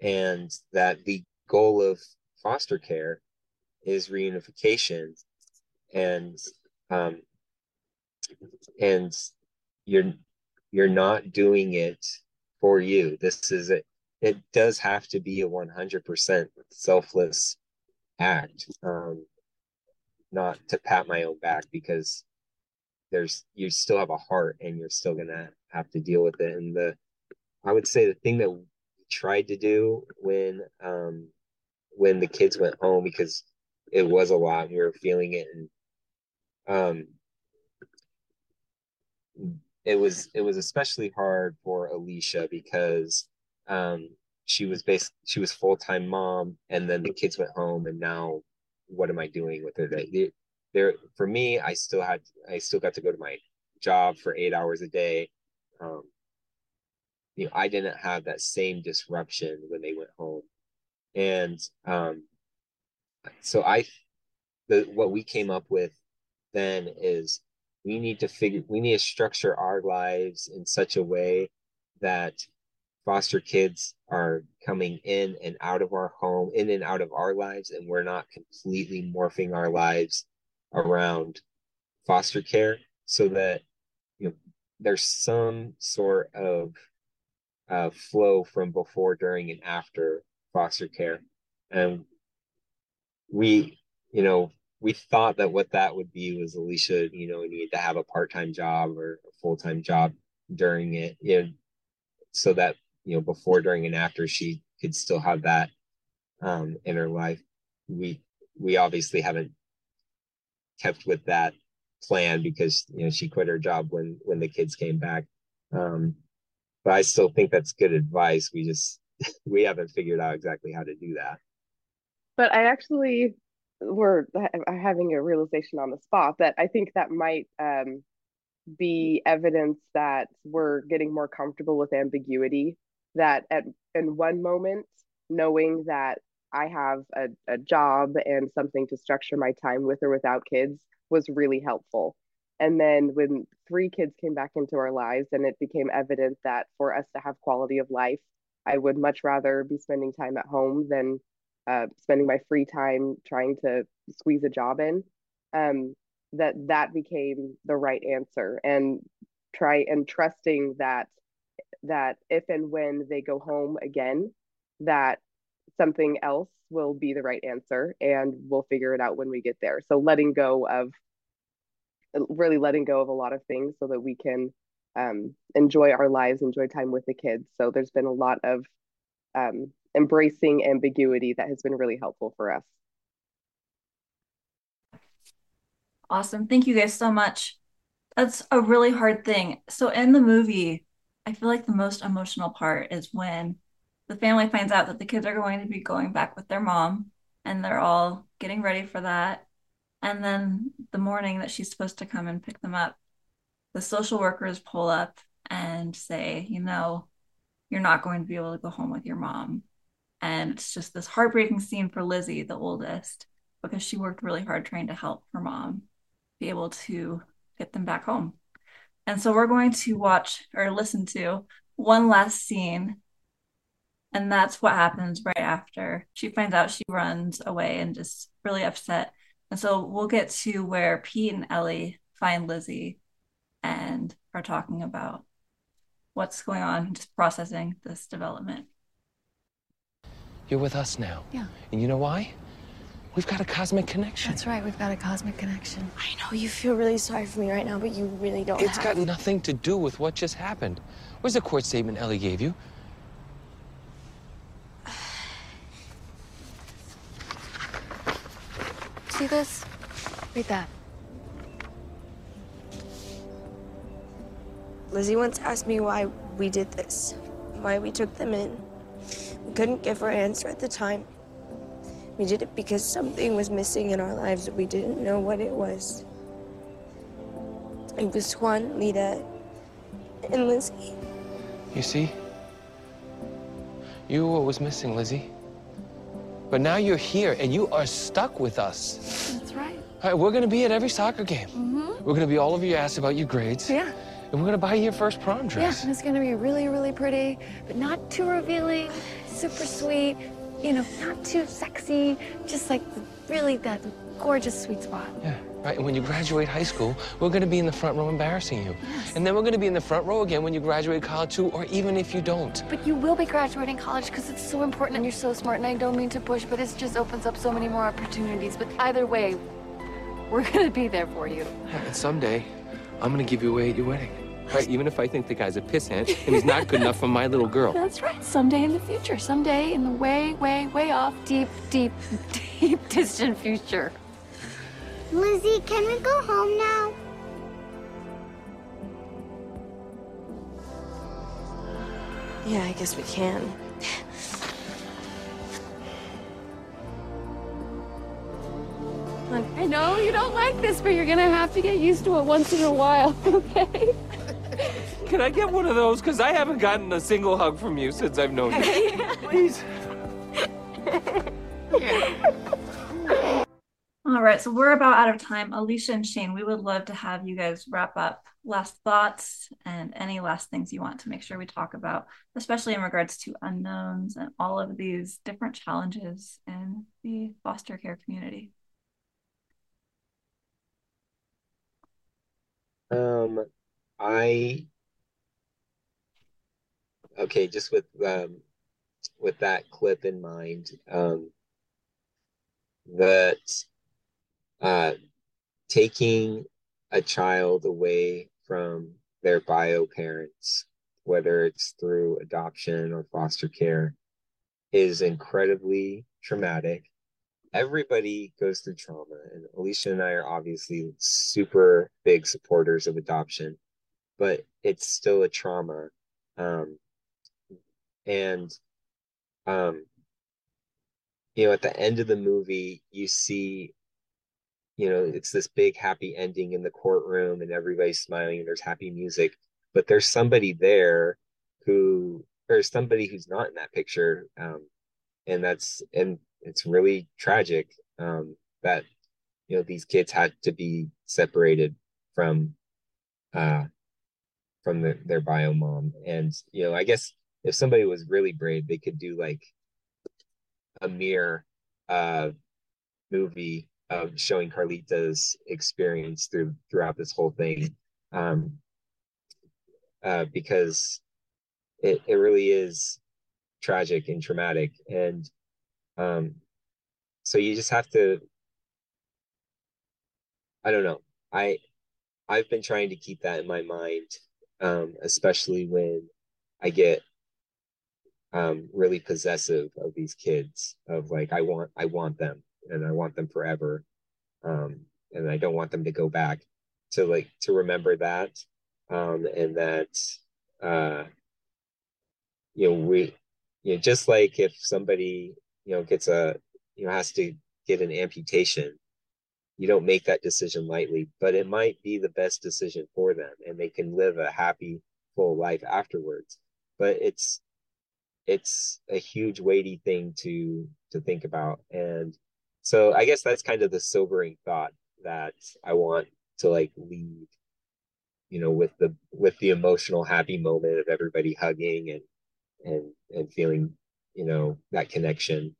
and that the goal of foster care is reunification and um, and you're you're not doing it for you. This is it it does have to be a 100% selfless act um, not to pat my own back because there's you still have a heart and you're still gonna have to deal with it. And the I would say the thing that we tried to do when um when the kids went home because it was a lot and we were feeling it and um it was it was especially hard for Alisha because um she was based she was full-time mom and then the kids went home and now what am I doing with her? There for me I still had I still got to go to my job for eight hours a day. Um you know I didn't have that same disruption when they went home. And um so I the what we came up with then is we need to figure we need to structure our lives in such a way that foster kids are coming in and out of our home in and out of our lives and we're not completely morphing our lives around foster care so that you know there's some sort of uh, flow from before during and after foster care. And we you know we thought that what that would be was Alisha, you know, needed to have a part-time job or a full-time job during it, you know, so that, you know, before, during, and after she could still have that um in her life. We we obviously haven't kept with that plan because you know she quit her job when when the kids came back. Um but I still think that's good advice. We just <laughs> we haven't figured out exactly how to do that. But I actually we're having a realization on the spot that I think that might um, be evidence that we're getting more comfortable with ambiguity. That at in one moment, knowing that I have a, a job and something to structure my time with or without kids was really helpful. And then when three kids came back into our lives, and it became evident that for us to have quality of life, I would much rather be spending time at home than uh, spending my free time trying to squeeze a job in um, that that became the right answer. And try and trusting that that if and when they go home again that something else will be the right answer and we'll figure it out when we get there. So letting go of really letting go of a lot of things so that we can um, enjoy our lives enjoy time with the kids. So there's been a lot of um, embracing ambiguity that has been really helpful for us. Awesome. Thank you guys so much. That's a really hard thing. So, in the movie, I feel like the most emotional part is when the family finds out that the kids are going to be going back with their mom and they're all getting ready for that. And then the morning that she's supposed to come and pick them up, the social workers pull up and say, you know, you're not going to be able to go home with your mom. And it's just this heartbreaking scene for Lizzie, the oldest, because she worked really hard trying to help her mom be able to get them back home. And so we're going to watch or listen to one last scene. And that's what happens right after she finds out she runs away and just really upset. And so we'll get to where Pete and Ellie find Lizzie and are talking about what's going on, just processing this development. You're with us now. Yeah. And you know why? We've got a cosmic connection. That's right, we've got a cosmic connection. I know you feel really sorry for me right now, but you really don't It's have. got nothing to do with what just happened. Where's the court statement Ellie gave you? <sighs> See this? Read that. Lizzie once asked me why we did this, why we took them in. We couldn't give her an answer at the time. We did it because something was missing in our lives we didn't know what it was. It was Juan, Lita, and Lizzie. You see? You were what was missing, Lizzie. But now you're here and you are stuck with us. That's right. All right, we're gonna be at every soccer game. Mm-hmm. We're gonna be all over your ass about your grades. Yeah. And we're gonna buy you your first prom Yeah, dress. and it's gonna be really, really pretty, but not too revealing, super sweet, you know, not too sexy, just like really that gorgeous sweet spot. Yeah. Right, and when you graduate high school, we're gonna be in the front row embarrassing you. Yes. And then we're gonna be in the front row again when you graduate college too, or even if you don't. But you will be graduating college because it's so important and you're so smart, and I don't mean to push, but it just opens up so many more opportunities. But either way, we're gonna be there for you. Yeah, and someday, I'm gonna give you away at your wedding. Right, even if I think the guy's a pissant and he's not good enough for my little girl. <laughs> That's right. Someday in the future. Someday in the way, way, way off, deep, deep, <laughs> deep, distant future. Lizzie, can we go home now? Yeah, I guess we can. I know you don't like this, but you're gonna have to get used to it once in a while, <laughs> okay? Can I get one of those? Because I haven't gotten a single hug from you since I've known you. <laughs> Please. All right, so we're about out of time. Alisha and Shane, we would love to have you guys wrap up last thoughts and any last things you want to make sure we talk about, especially in regards to unknowns and all of these different challenges in the foster care community. Um, I okay, just with um with that clip in mind, um that uh taking a child away from their bio parents, whether it's through adoption or foster care, is incredibly traumatic. Everybody goes through trauma, and Alisha and I are obviously super big supporters of adoption, but it's still a trauma. Um, and um, you know, at the end of the movie, you see you know it's this big happy ending in the courtroom and everybody's smiling and there's happy music but there's somebody there who there's somebody who's not in that picture um and that's and it's really tragic um that you know these kids had to be separated from uh from the, their bio mom. And you know i guess if somebody was really brave they could do like a mere uh movie of showing Carlita's experience through throughout this whole thing, um, uh, because it it really is tragic and traumatic, and um, so you just have to. I don't know. I I've been trying to keep that in my mind, um, especially when I get um, really possessive of these kids. Of like, I want I want them and I want them forever. Um, and I don't want them to go back to like to remember that. Um, and that uh, you know, we you know, just like if somebody, you know, gets a you know, has to get an amputation, you don't make that decision lightly, but it might be the best decision for them and they can live a happy, full life afterwards. But it's it's a huge weighty thing to to think about. And so i guess that's kind of the sobering thought that i want to like leave you know with the with the emotional happy moment of everybody hugging and and and feeling you know that connection.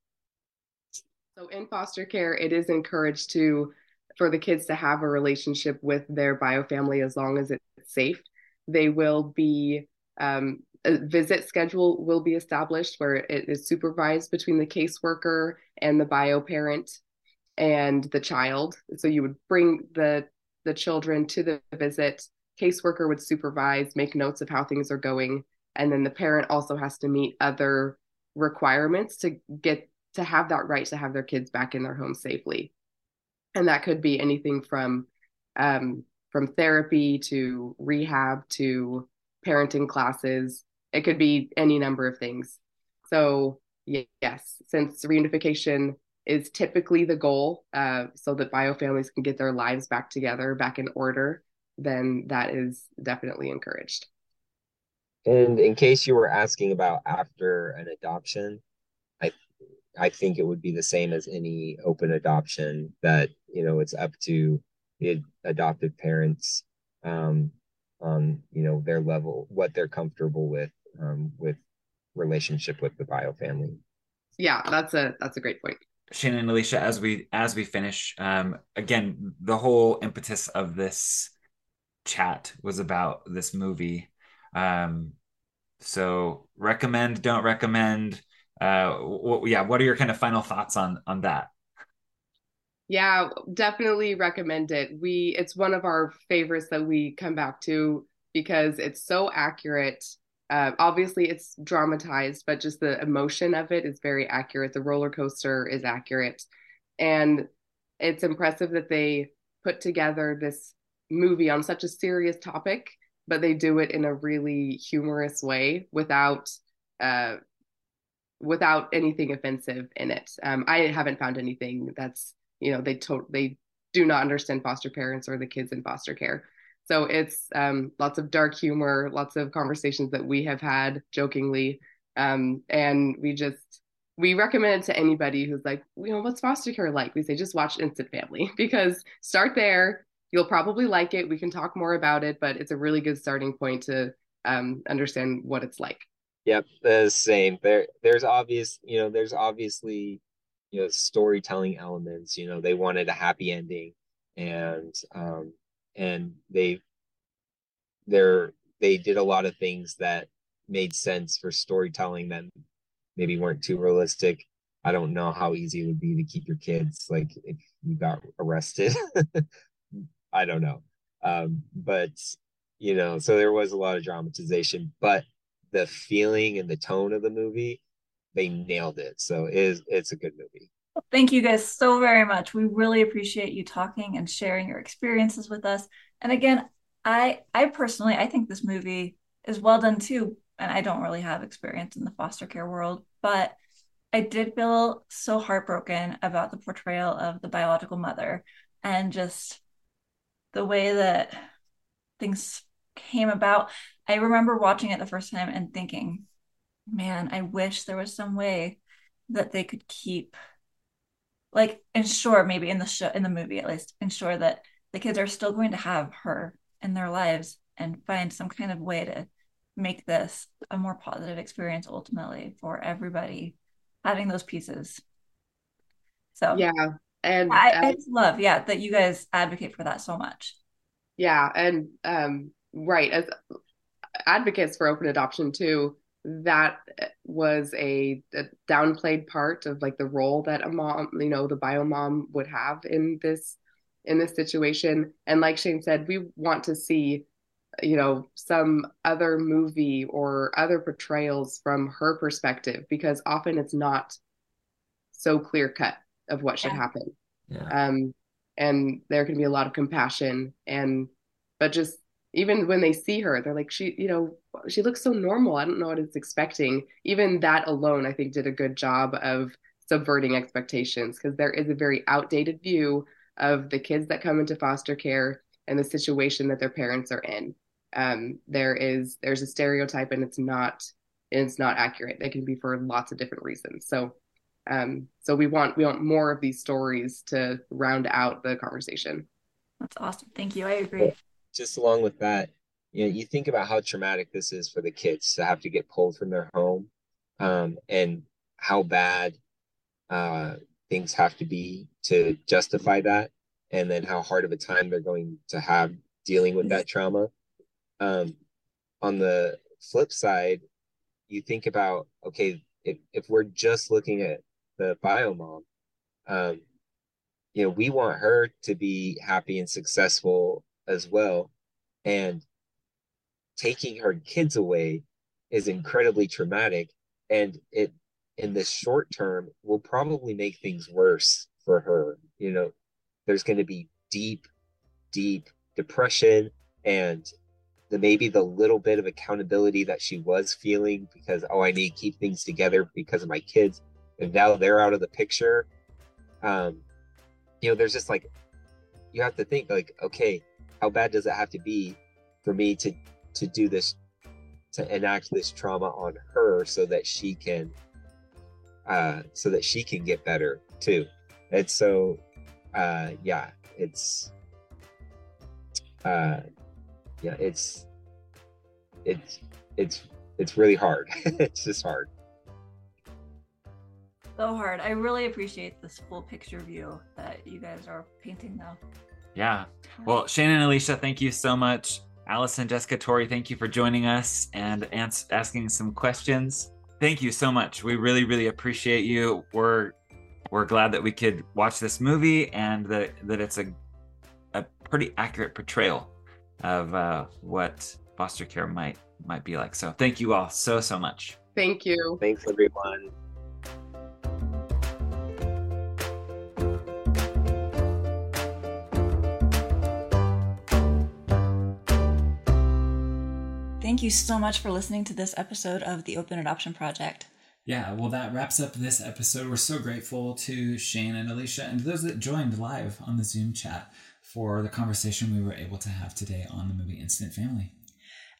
So in foster care it is encouraged to for the kids to have a relationship with their bio family as long as it's safe. They will be um, a visit schedule will be established where it is supervised between the caseworker and the bio parent and the child. So you would bring the the children to the visit. Caseworker would supervise, make notes of how things are going, and then the parent also has to meet other requirements to get to have that right to have their kids back in their home safely. And that could be anything from um, from therapy to rehab to parenting classes it could be any number of things. So, yes, since reunification is typically the goal, uh, so that bio families can get their lives back together, back in order, then that is definitely encouraged. And in case you were asking about after an adoption, I I think it would be the same as any open adoption that you know it's up to the adopted parents um, on you know their level, what they're comfortable with um, with relationship with the bio family. Yeah, that's a that's a great point. Shannon and Alisha, as we as we finish, um, again, the whole impetus of this chat was about this movie. Um, so recommend, don't recommend. Uh, what, yeah, what are your kind of final thoughts on on that? Yeah, definitely recommend it. We it's one of our favorites that we come back to because it's so accurate. Uh, obviously, it's dramatized, but just the emotion of it is very accurate. The roller coaster is accurate. And it's impressive that they put together this movie on such a serious topic, but they do it in a really humorous way without uh, without anything offensive in it. Um, I haven't found anything that's you know they to- they do not understand foster parents or the kids in foster care. So it's um, lots of dark humor, lots of conversations that we have had jokingly, um, and we just we recommend it to anybody who's like, you know, what's foster care like? We say just watch Instant Family <laughs> because start there. You'll probably like it. We can talk more about it, but it's a really good starting point to um, understand what it's like. Yep, the same. There, there's obvious, you know, there's obviously, you know, storytelling elements. You know, they wanted a happy ending, and um, and they, they're they did a lot of things that made sense for storytelling that maybe weren't too realistic. I don't know how easy it would be to keep your kids like if you got arrested. <laughs> I don't know. Um, but you know, so there was a lot of dramatization, but the feeling and the tone of the movie, they nailed it. So it is it's a good movie. Thank you guys so very much. We really appreciate you talking and sharing your experiences with us. And again, I I personally I think this movie is well done too. And I don't really have experience in the foster care world, but I did feel so heartbroken about the portrayal of the biological mother and just the way that things came about. I remember watching it the first time and thinking, man, I wish there was some way that they could keep like ensure maybe in the show in the movie at least ensure that the kids are still going to have her in their lives and find some kind of way to make this a more positive experience ultimately for everybody having those pieces. So yeah and I, uh, I just love yeah that you guys advocate for that so much. Yeah and um right as advocates for open adoption too that was a, a, downplayed part of like the role that a mom you know the bio mom would have in this in this situation and like shane said we want to see you know some other movie or other portrayals from her perspective because often it's not so clear cut of what should Yeah. happen Yeah. um and there can be a lot of compassion and but just even when they see her they're like she you know she looks so normal. I don't know what it's expecting. Even that alone i think did a good job of subverting expectations because there is a very outdated view of the kids that come into foster care and the situation that their parents are in. Um, there is there's a stereotype and it's not it's not accurate. It can be for lots of different reasons. So um, so we want we want more of these stories to round out the conversation. That's awesome. Thank you. I agree just along with that, you know, you think about how traumatic this is for the kids to have to get pulled from their home, um, and how bad uh, things have to be to justify that, and then how hard of a time they're going to have dealing with that trauma. Um, on the flip side, you think about okay, if if we're just looking at the bio mom, um, you know, we want her to be happy and successful as well. And taking her kids away is incredibly traumatic. And it, in the short term, will probably make things worse for her. You know, there's going to be deep, deep depression and the maybe the little bit of accountability that she was feeling because, oh, I need to keep things together because of my kids. And now they're out of the picture. Um, you know, there's just like, you have to think like, okay, how bad does it have to be for me to to do this to enact this trauma on her so that she can uh so that she can get better too? And so uh yeah it's uh yeah it's it's it's it's really hard. <laughs> It's just hard. So hard. I really appreciate this full picture view that you guys are painting though Yeah. Well, Shannon and Alisha, thank you so much. Allison, Jessica, Tori, thank you for joining us and ans- asking some questions. Thank you so much. We really, really appreciate you. We're we're glad that we could watch this movie and that that it's a a pretty accurate portrayal of uh, what foster care might might be like. So thank you all so so much. Thank you. Thanks, everyone. Thank you so much for listening to this episode of the Open Adoption Project. Yeah, well, that wraps up this episode. We're so grateful to Shane and Alisha and to those that joined live on the Zoom chat for the conversation we were able to have today on the movie Instant Family.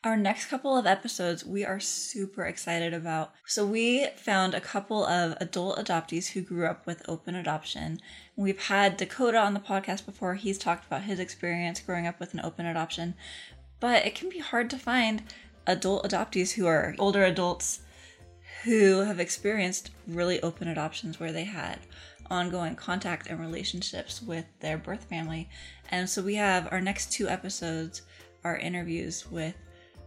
Our next couple of episodes we are super excited about. So, we found a couple of adult adoptees who grew up with open adoption. We've had Dakota on the podcast before. He's talked about his experience growing up with an open adoption. But it can be hard to find adult adoptees who are older adults who have experienced really open adoptions where they had ongoing contact and relationships with their birth family. And so we have our next two episodes are interviews with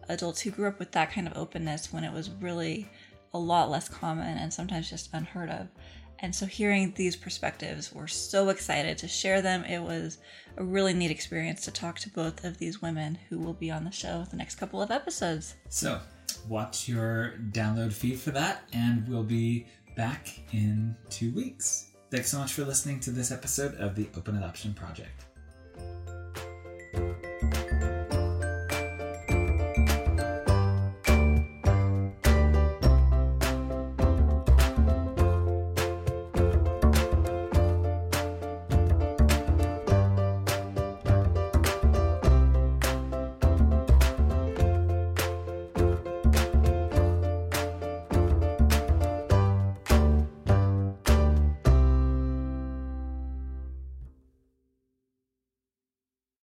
adults who grew up with that kind of openness when it was really a lot less common and sometimes just unheard of. And so hearing these perspectives, we're so excited to share them. It was a really neat experience to talk to both of these women who will be on the show the next couple of episodes. So, watch your download feed for that, and we'll be back in two weeks. Thanks so much for listening to this episode of the Open Adoption Project.